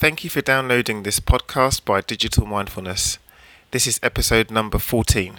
Thank you for downloading this podcast by Digital Mindfulness. This is episode number 14.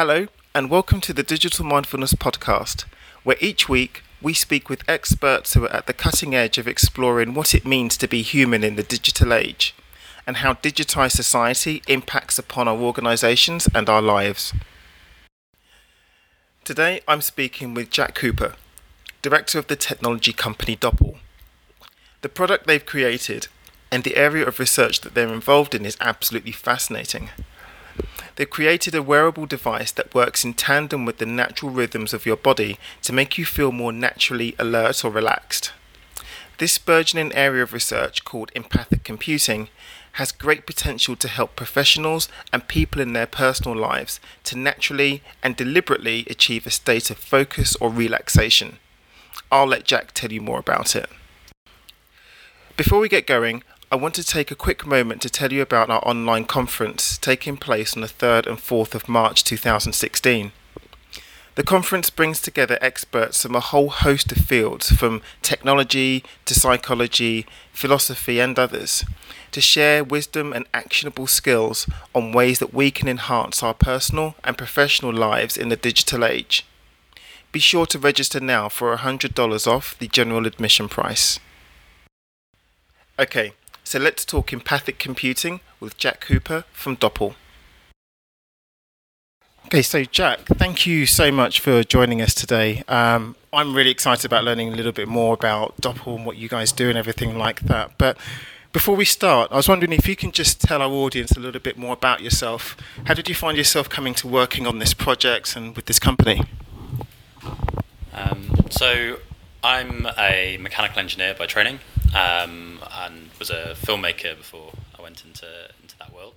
Hello, and welcome to the Digital Mindfulness Podcast, where each week we speak with experts who are at the cutting edge of exploring what it means to be human in the digital age and how digitized society impacts upon our organizations and our lives. Today I'm speaking with Jack Cooper, director of the technology company Doppel. The product they've created and the area of research that they're involved in is absolutely fascinating. They've created a wearable device that works in tandem with the natural rhythms of your body to make you feel more naturally alert or relaxed. This burgeoning area of research, called empathic computing, has great potential to help professionals and people in their personal lives to naturally and deliberately achieve a state of focus or relaxation. I'll let Jack tell you more about it. Before we get going, I want to take a quick moment to tell you about our online conference taking place on the 3rd and 4th of March 2016. The conference brings together experts from a whole host of fields, from technology to psychology, philosophy, and others, to share wisdom and actionable skills on ways that we can enhance our personal and professional lives in the digital age. Be sure to register now for $100 off the general admission price. Okay, so let's talk empathic computing with Jack Cooper from Doppel. Okay, so Jack, thank you so much for joining us today. Um, I'm really excited about learning a little bit more about Doppel and what you guys do and everything like that. But before we start, I was wondering if you can just tell our audience a little bit more about yourself. How did you find yourself coming to working on this project and with this company? Um, so, I'm a mechanical engineer by training um, and was a filmmaker before I went into into that world.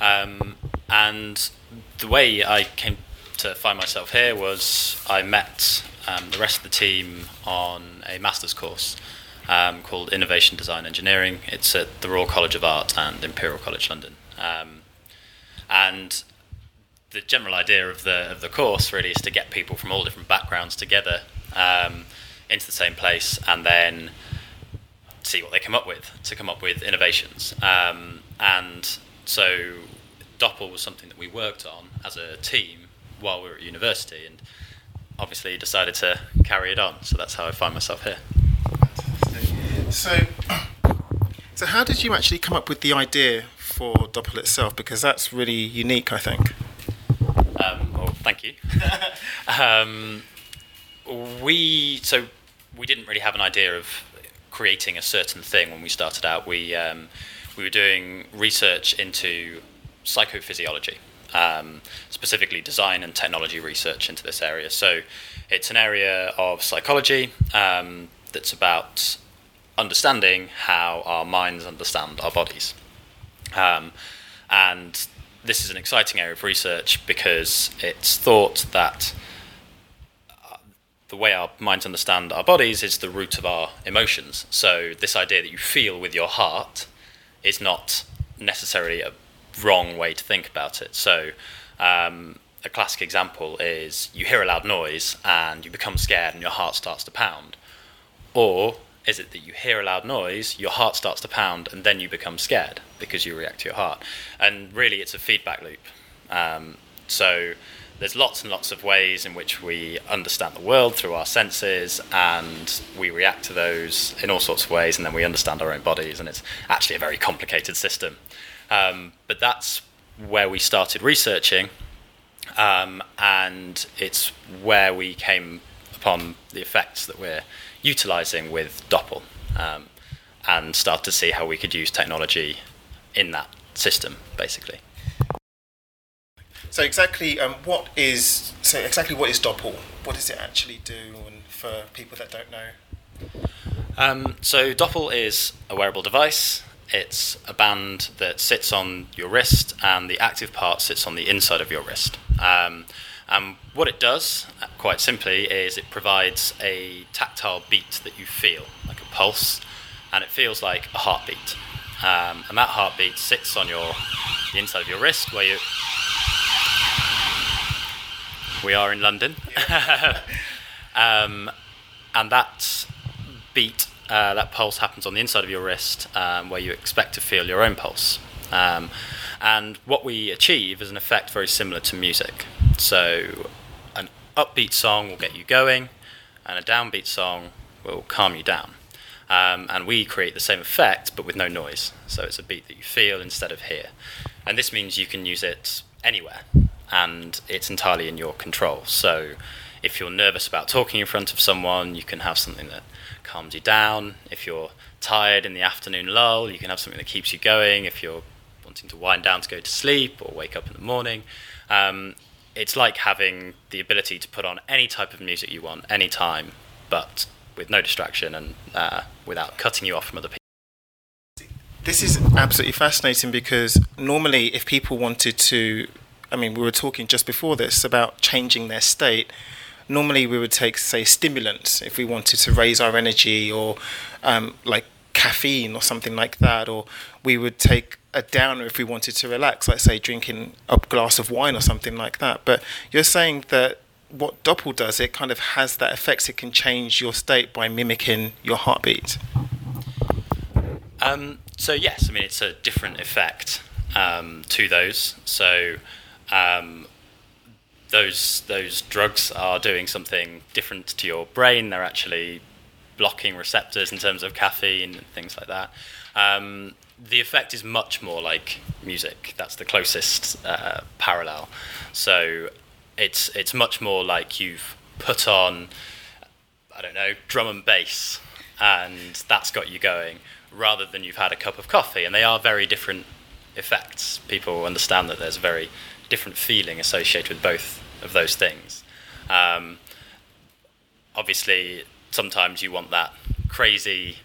Um, and the way I came to find myself here was I met um, the rest of the team on a master's course um, called Innovation Design Engineering. It's at the Royal College of Art and Imperial College London. Um, and the general idea of the of the course really is to get people from all different backgrounds together um, into the same place, and then see what they come up with to come up with innovations. Um, and so Doppel was something that we worked on as a team while we were at university, and obviously decided to carry it on. So that's how I find myself here. So, so how did you actually come up with the idea for Doppel itself? Because that's really unique, I think. Um, well, thank you. um, we so we didn't really have an idea of creating a certain thing when we started out. We um, we were doing research into psychophysiology, um, specifically design and technology research into this area. So it's an area of psychology um, that's about understanding how our minds understand our bodies. Um, and this is an exciting area of research because it's thought that the way our minds understand our bodies is the root of our emotions. So this idea that you feel with your heart is not necessarily a wrong way to think about it. So um, a classic example is you hear a loud noise and you become scared and your heart starts to pound. Or is it that you hear a loud noise, your heart starts to pound, and then you become scared because you react to your heart? And really, it's a feedback loop. Um, so there's lots and lots of ways in which we understand the world through our senses and we react to those in all sorts of ways and then we understand our own bodies and it's actually a very complicated system um, but that's where we started researching Um, and it's where we came upon the effects that we're utilizing with Doppel um, and start to see how we could use technology in that system, basically. So exactly um, what is so exactly what is Doppel? What does it actually do? And for people that don't know. Um, so Doppel is a wearable device. It's a band that sits on your wrist, and the active part sits on the inside of your wrist. Um, and what it does, quite simply, is it provides a tactile beat that you feel, like a pulse, and it feels like a heartbeat. Um, and that heartbeat sits on your the inside of your wrist, where you. We are in London, um, and that beat, uh, that pulse happens on the inside of your wrist, um, where you expect to feel your own pulse. Um, and what we achieve is an effect very similar to music. So, an upbeat song will get you going, and a downbeat song will calm you down. Um, and we create the same effect but with no noise. So, it's a beat that you feel instead of hear. And this means you can use it anywhere, and it's entirely in your control. So, if you're nervous about talking in front of someone, you can have something that calms you down. If you're tired in the afternoon lull, you can have something that keeps you going. If you're wanting to wind down to go to sleep or wake up in the morning, um, it's like having the ability to put on any type of music you want, anytime, but with no distraction and uh, without cutting you off from other people. This is absolutely fascinating because normally, if people wanted to, I mean, we were talking just before this about changing their state. Normally, we would take, say, stimulants if we wanted to raise our energy, or um, like caffeine or something like that, or we would take a downer if we wanted to relax, like say drinking a glass of wine or something like that. But you're saying that what Doppel does, it kind of has that effect. It can change your state by mimicking your heartbeat. Um, so yes, I mean it's a different effect um, to those. So um, those those drugs are doing something different to your brain. They're actually blocking receptors in terms of caffeine and things like that. Um, the effect is much more like music. That's the closest uh, parallel. So it's it's much more like you've put on, I don't know, drum and bass, and that's got you going, rather than you've had a cup of coffee. And they are very different effects. People understand that there's a very different feeling associated with both of those things. Um, obviously, sometimes you want that crazy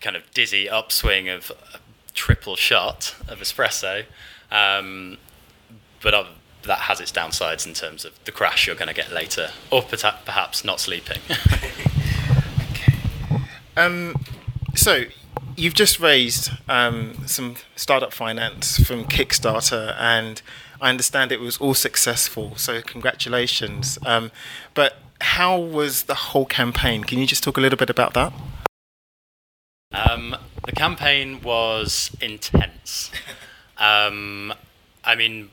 kind of dizzy upswing of a triple shot of espresso. Um, but uh, that has its downsides in terms of the crash you're going to get later, or perhaps not sleeping. okay. Um, so you've just raised um, some startup finance from Kickstarter, and I understand it was all successful. So congratulations. Um, but how was the whole campaign? Can you just talk a little bit about that? Um, the campaign was intense. Um, I mean,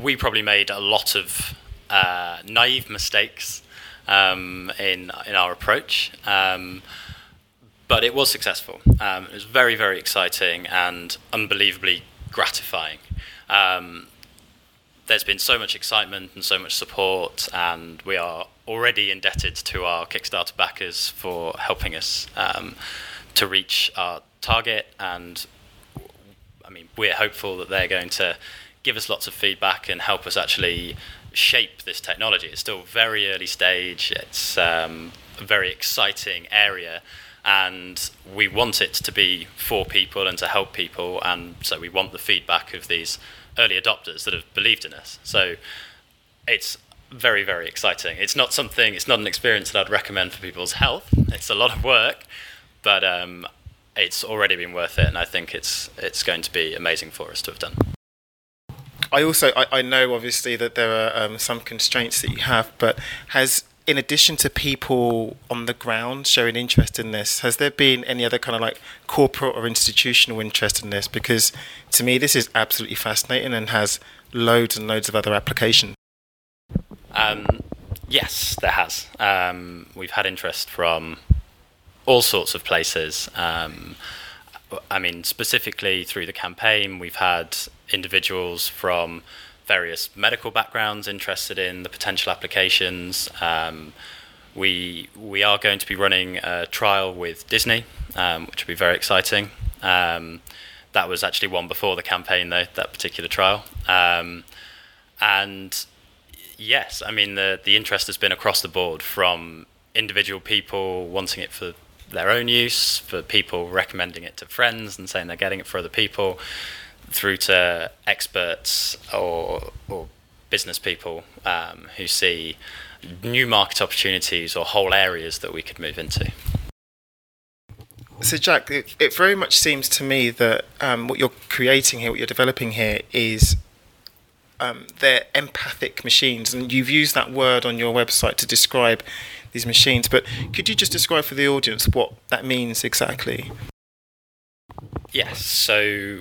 we probably made a lot of uh, naive mistakes um, in in our approach, um, but it was successful. Um, it was very very exciting and unbelievably gratifying. There's been so much excitement and so much support, and we are already indebted to our Kickstarter backers for helping us um, to reach our target. And I mean, we're hopeful that they're going to give us lots of feedback and help us actually shape this technology. It's still very early stage. It's um, a very exciting area, and we want it to be for people and to help people. And so we want the feedback of these early adopters that have believed in us. So it's very, very exciting. It's not something, it's not an experience that I'd recommend for people's health. It's a lot of work, but um, it's already been worth it, and I think it's it's going to be amazing for us to have done. I also I, I know obviously that there are um, some constraints that you have, but has in addition to people on the ground showing interest in this, has there been any other kind of like corporate or institutional interest in this? Because to me, this is absolutely fascinating and has loads and loads of other applications. Um, yes, there has. Um, we've had interest from all sorts of places. Um, I mean, specifically through the campaign, we've had individuals from various medical backgrounds interested in the potential applications. Um, we we are going to be running a trial with Disney, um, which will be very exciting. Um, that was actually one before the campaign, though that particular trial. Um, and yes, I mean the the interest has been across the board from individual people wanting it for their own use, for people recommending it to friends and saying they're getting it for other people, through to experts or or business people um, who see new market opportunities or whole areas that we could move into. So, Jack, it, it very much seems to me that um, what you're creating here, what you're developing here, is um, they're empathic machines, and you've used that word on your website to describe these machines. But could you just describe for the audience what that means exactly? Yes. So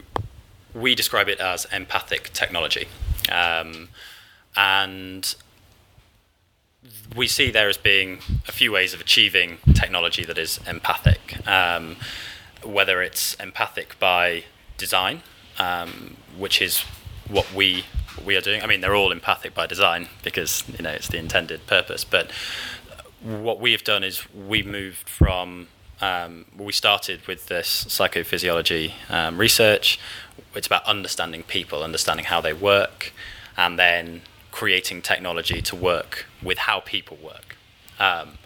we describe it as empathic technology, um, and we see there as being a few ways of achieving technology that is empathic. Um, whether it's empathic by design, um, which is what we we are doing. I mean, they're all empathic by design because you know it's the intended purpose. But what we have done is we moved from um, we started with this psychophysiology um, research. It's about understanding people, understanding how they work, and then creating technology to work with how people work. Um,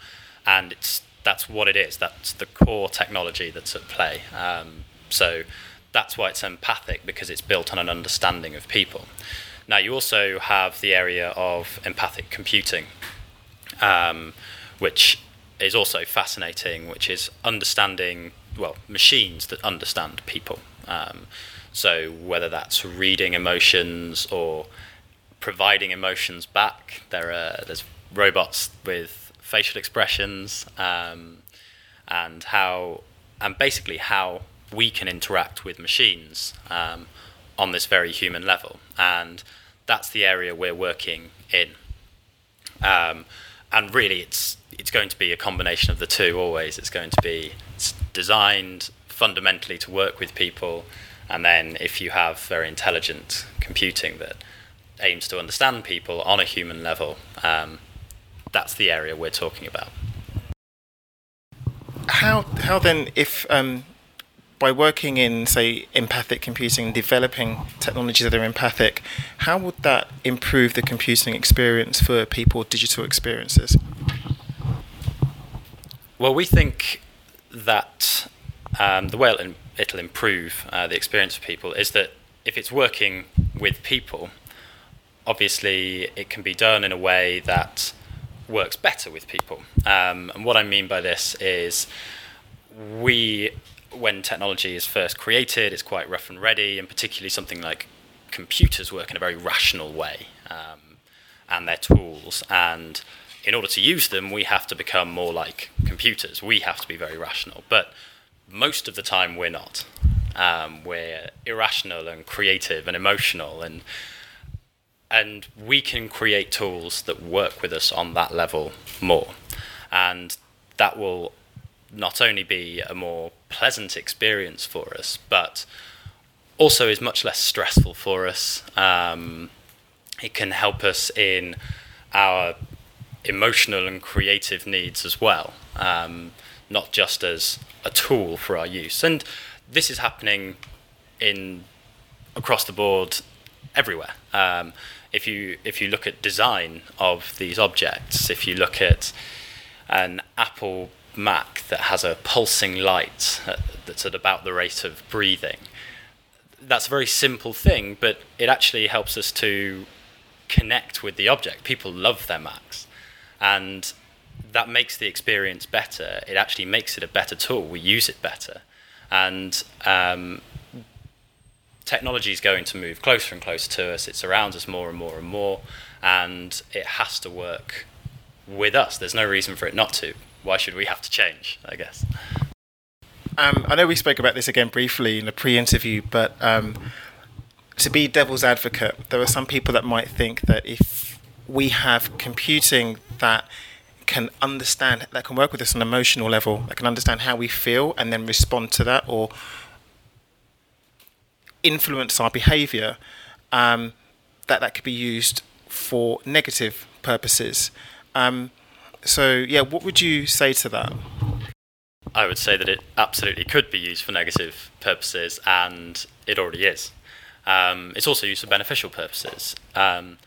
and it's that's what it is. That's the core technology that's at play. Um, so that's why it's empathic because it's built on an understanding of people. Now, you also have the area of empathic computing, um, which is also fascinating, which is understanding, well, machines that understand people. Um, so, whether that's reading emotions or providing emotions back, there are there's robots with facial expressions um, and how and basically how we can interact with machines um, on this very human level. And that's the area we're working in. Um, and really, it's it's going to be a combination of the two. Always, it's going to be designed fundamentally to work with people, and then if you have very intelligent computing that aims to understand people on a human level, um, that's the area we're talking about. How how then if um, by working in, say, empathic computing, developing technologies that are empathic, how would that improve the computing experience for people, digital experiences? Well, we think that um, the way it'll, it'll improve uh, the experience for people is that if it's working with people, obviously it can be done in a way that works better with people. Um, and what I mean by this is we when technology is first created, it's quite rough and ready, and particularly something like computers work in a very rational way, um, and their tools. And in order to use them, we have to become more like computers. We have to be very rational, but most of the time we're not. Um, we're irrational and creative and emotional, and and we can create tools that work with us on that level more, and that will not only be a more pleasant experience for us, but also is much less stressful for us. Um, it can help us in our emotional and creative needs as well, um, not just as a tool for our use. And this is happening in across the board everywhere. Um, if you if you look at design of these objects, if you look at an Apple Mac that has a pulsing light that's at about the rate of breathing. That's a very simple thing, but it actually helps us to connect with the object. People love their Macs, and that makes the experience better. It actually makes it a better tool. We use it better, and um, technology is going to move closer and closer to us. It surrounds us more and more and more, and it has to work with us. There's no reason for it not to why should we have to change? I guess. Um, I know we spoke about this again briefly in the pre-interview, but um, to be devil's advocate, there are some people that might think that if we have computing that can understand, that can work with us on an emotional level, that can understand how we feel and then respond to that or influence our behaviour, um, that that could be used for negative purposes. Um, so, yeah, what would you say to that? I would say that it absolutely could be used for negative purposes, and it already is. Um, it's also used for beneficial purposes. Um,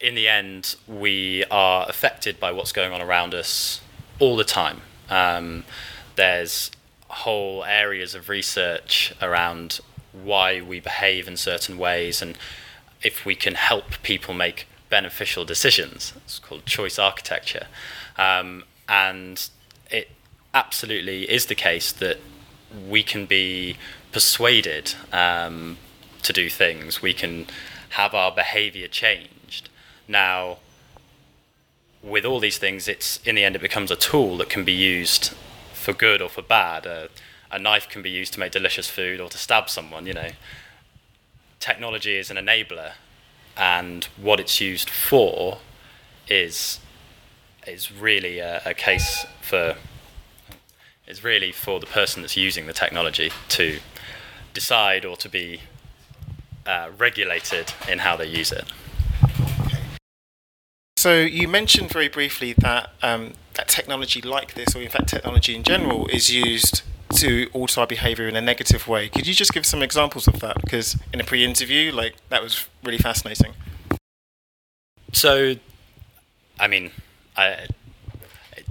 in the end, we are affected by what's going on around us all the time. Um, there's whole areas of research around why we behave in certain ways and if we can help people make beneficial decisions. It's called choice architecture. Um, and it absolutely is the case that we can be persuaded um, to do things, we can have our behavior changed. Now, with all these things, it's in the end it becomes a tool that can be used for good or for bad. A knife can be used to make delicious food or to stab someone. You know, technology is an enabler, and what it's used for is is really a, a case for is really for the person that's using the technology to decide or to be uh, regulated in how they use it. So you mentioned very briefly that um, that technology like this, or in fact technology in general, is used to alter our behaviour in a negative way. Could you just give some examples of that? Because in a pre-interview, like that was really fascinating. So, I mean, I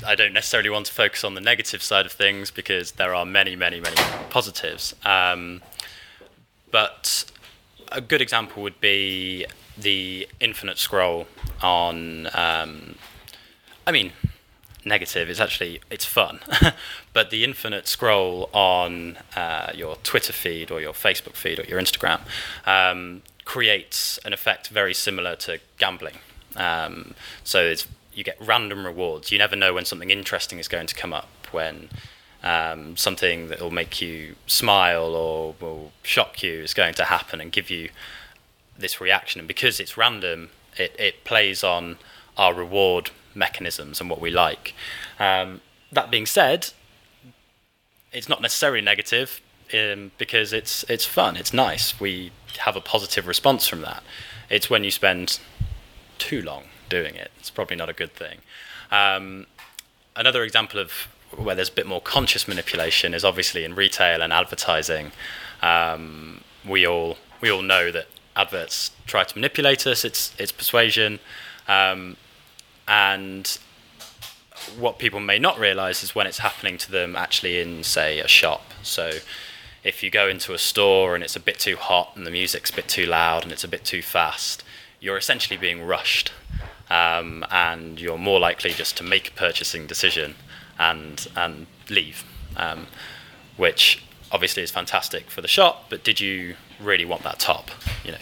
I don't necessarily want to focus on the negative side of things because there are many, many, many positives. Um, but a good example would be the infinite scroll on. Um, I mean, negative. It's actually it's fun, but the infinite scroll on uh, your Twitter feed or your Facebook feed or your Instagram um, creates an effect very similar to gambling. Um, so you get random rewards. You never know when something interesting is going to come up. When um, something that will make you smile or will shock you is going to happen and give you this reaction. And because it's random, it, it plays on our reward mechanisms and what we like. Um, that being said, it's not necessarily negative um, because it's it's fun, it's nice. We have a positive response from that. It's when you spend too long doing it. It's probably not a good thing. Um, another example of where there's a bit more conscious manipulation is obviously in retail and advertising. Um, we all we all know that adverts try to manipulate us. It's it's persuasion, um, and what people may not realise is when it's happening to them actually in say a shop. So if you go into a store and it's a bit too hot and the music's a bit too loud and it's a bit too fast, you're essentially being rushed, um, and you're more likely just to make a purchasing decision and and leave, um, which obviously is fantastic for the shop. But did you really want that top? You know.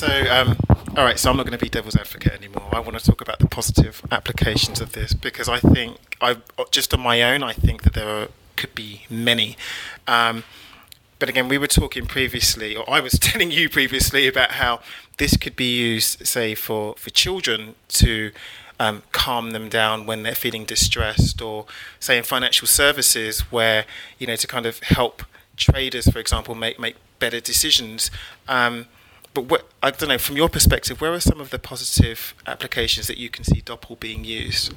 So, um, all right. So I'm not going to be devil's advocate anymore. I want to talk about the positive applications of this because I think I just on my own, I think that there are, could be many. Um, but again, we were talking previously, or I was telling you previously about how this could be used, say, for, for children to um, calm them down when they're feeling distressed, or say in financial services where you know to kind of help traders, for example, make make better decisions. Um, but what, I don't know, from your perspective, where are some of the positive applications that you can see Doppel being used?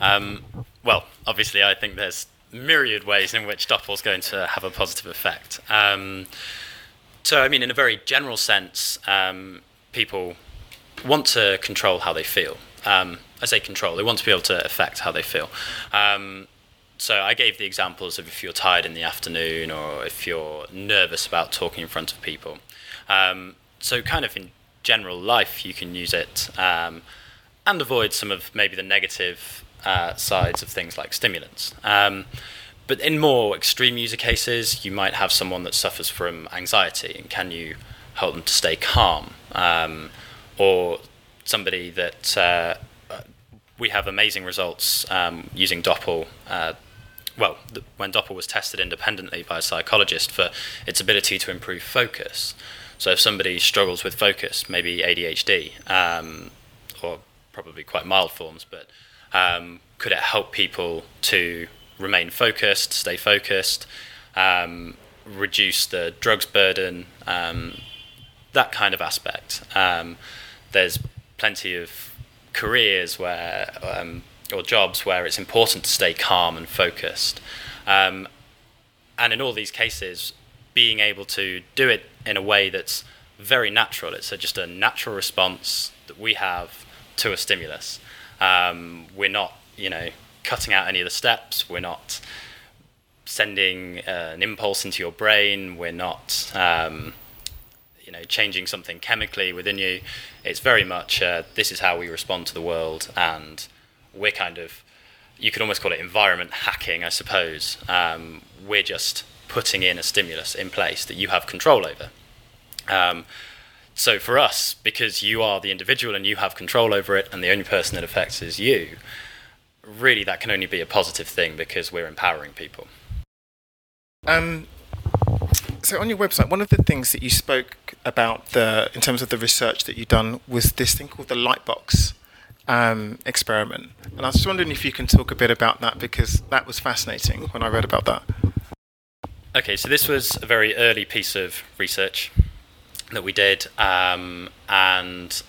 Um, well, obviously, I think there's myriad ways in which Doppel is going to have a positive effect. Um, so, I mean, in a very general sense, um, people want to control how they feel. Um, I say control, they want to be able to affect how they feel. Um, so I gave the examples of if you're tired in the afternoon or if you're nervous about talking in front of people. Um, so kind of in general life, you can use it um, and avoid some of maybe the negative uh, sides of things like stimulants. Um, but in more extreme user cases, you might have someone that suffers from anxiety, and can you help them to stay calm? Um, or somebody that uh, we have amazing results um, using Doppel uh, well, the, when Doppel was tested independently by a psychologist for its ability to improve focus. So if somebody struggles with focus, maybe ADHD, um, or probably quite mild forms, but um, could it help people to remain focused, stay focused, um, reduce the drugs burden, um, that kind of aspect. Um, there's plenty of careers where um, or jobs where it's important to stay calm and focused. Um, and in all these cases, being able to do it in a way that's very natural. It's a, just a natural response that we have to a stimulus. Um, we're not, you know, cutting out any of the steps. We're not sending uh, an impulse into your brain. We're not, um, you know, changing something chemically within you. It's very much uh, this is how we respond to the world, and we're kind of, you could almost call it environment hacking, I suppose. Um, we're just putting in a stimulus in place that you have control over. Um, so for us, because you are the individual and you have control over it, and the only person it affects is you, really that can only be a positive thing because we're empowering people. Um, so on your website, one of the things that you spoke about the in terms of the research that you've done was this thing called the Lightbox um, experiment, and I was just wondering if you can talk a bit about that because that was fascinating when I read about that. Okay, so this was a very early piece of research that we did, um, and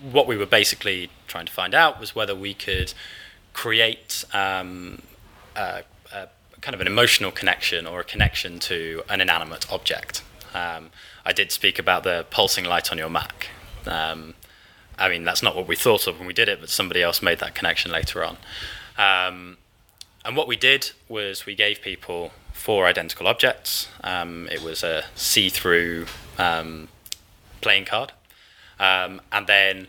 what we were basically trying to find out was whether we could create um, a, a, kind of an emotional connection or a connection to an inanimate object. Um, I did speak about the pulsing light on your Mac. Um, I mean, that's not what we thought of when we did it, but somebody else made that connection later on. Um, and what we did was we gave people four identical objects. Um, it was a see-through um, playing card, um, and then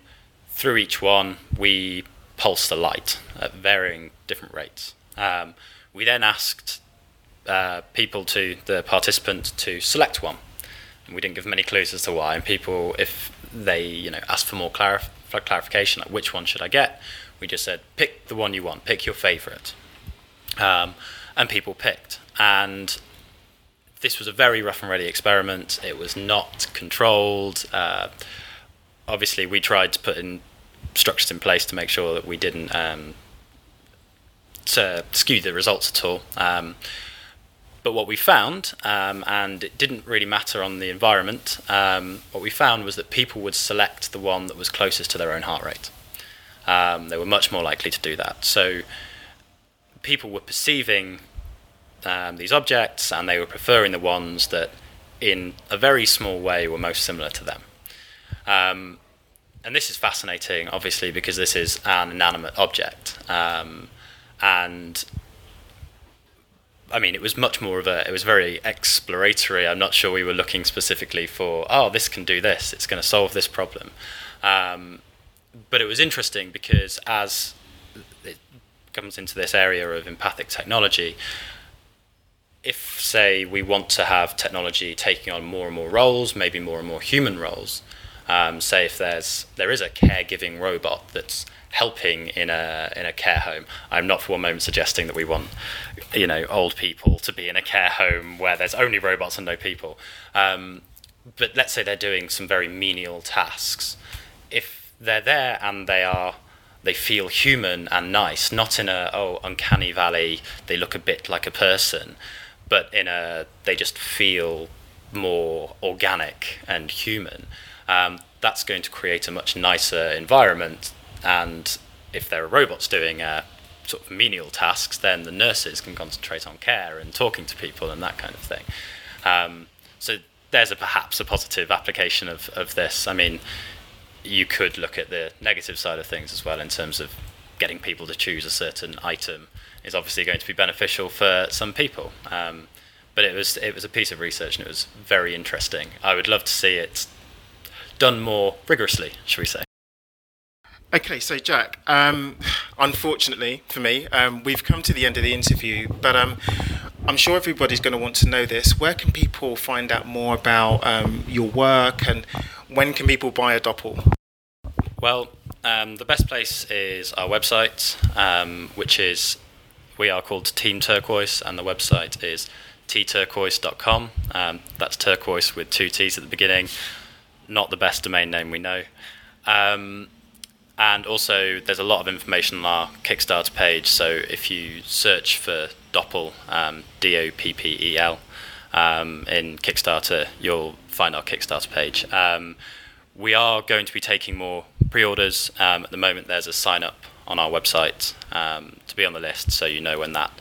through each one we pulsed the light at varying different rates. Um, we then asked uh, people to the participant to select one. And we didn't give them any clues as to why. And people, if they you know asked for more clarif- clarification, like which one should I get, we just said pick the one you want, pick your favourite. Um, and people picked. And this was a very rough and ready experiment. It was not controlled. Uh, obviously, we tried to put in structures in place to make sure that we didn't um, to skew the results at all. Um, but what we found, um, and it didn't really matter on the environment, um, what we found was that people would select the one that was closest to their own heart rate. Um, they were much more likely to do that. So people were perceiving um, these objects and they were preferring the ones that, in a very small way, were most similar to them. Um, and this is fascinating, obviously, because this is an inanimate object. Um, and I mean, it was much more of a, it was very exploratory. I'm not sure we were looking specifically for, oh, this can do this, it's going to solve this problem. Um, but it was interesting because as it comes into this area of empathic technology, if, say, we want to have technology taking on more and more roles, maybe more and more human roles, um, say if there's there is a caregiving robot that's helping in a in a care home. I'm not for one moment suggesting that we want you know old people to be in a care home where there's only robots and no people. Um, but let's say they're doing some very menial tasks. If they're there and they are they feel human and nice, not in a oh uncanny valley. They look a bit like a person, but in a they just feel more organic and human um, that's going to create a much nicer environment. And if there are robots doing uh, sort of menial tasks, then the nurses can concentrate on care and talking to people and that kind of thing. Um, so there's a perhaps a positive application of, of this. I mean, you could look at the negative side of things as well in terms of getting people to choose a certain item is obviously going to be beneficial for some people. Um, but it was it was a piece of research and it was very interesting. I would love to see it done more rigorously, shall we say. Okay, so Jack, um, unfortunately for me, um, we've come to the end of the interview, but um, I'm sure everybody's going to want to know this. Where can people find out more about um, your work and when can people buy a Doppel? Well, um, the best place is our website, um, which is, we are called Team Turquoise, and the website is tturquoise.com. that's turquoise with two T's at the beginning not the best domain name we know. Um, and also, there's a lot of information on our Kickstarter page. So if you search for Doppel, um, D O P P E L, um, in Kickstarter, you'll find our Kickstarter page. Um, we are going to be taking more pre-orders. Um, at the moment, there's a sign up on our website um, to be on the list, so you know when that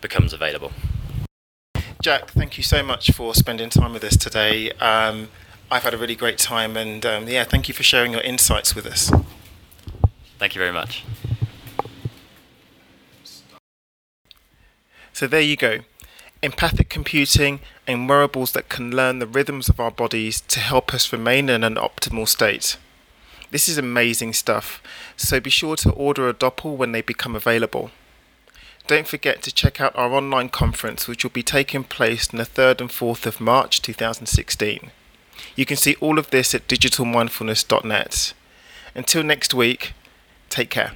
becomes available. Jack, thank you so much for spending time with us today. Um, I've had a really great time, and um, yeah, thank you for sharing your insights with us. Thank you very much. So there you go. Empathic computing and wearables that can learn the rhythms of our bodies to help us remain in an optimal state. This is amazing stuff, so be sure to order a Doppel when they become available. Don't forget to check out our online conference, which will be taking place on the 3rd and 4th of March 2016. You can see all of this at digitalmindfulness.net. Until next week, take care.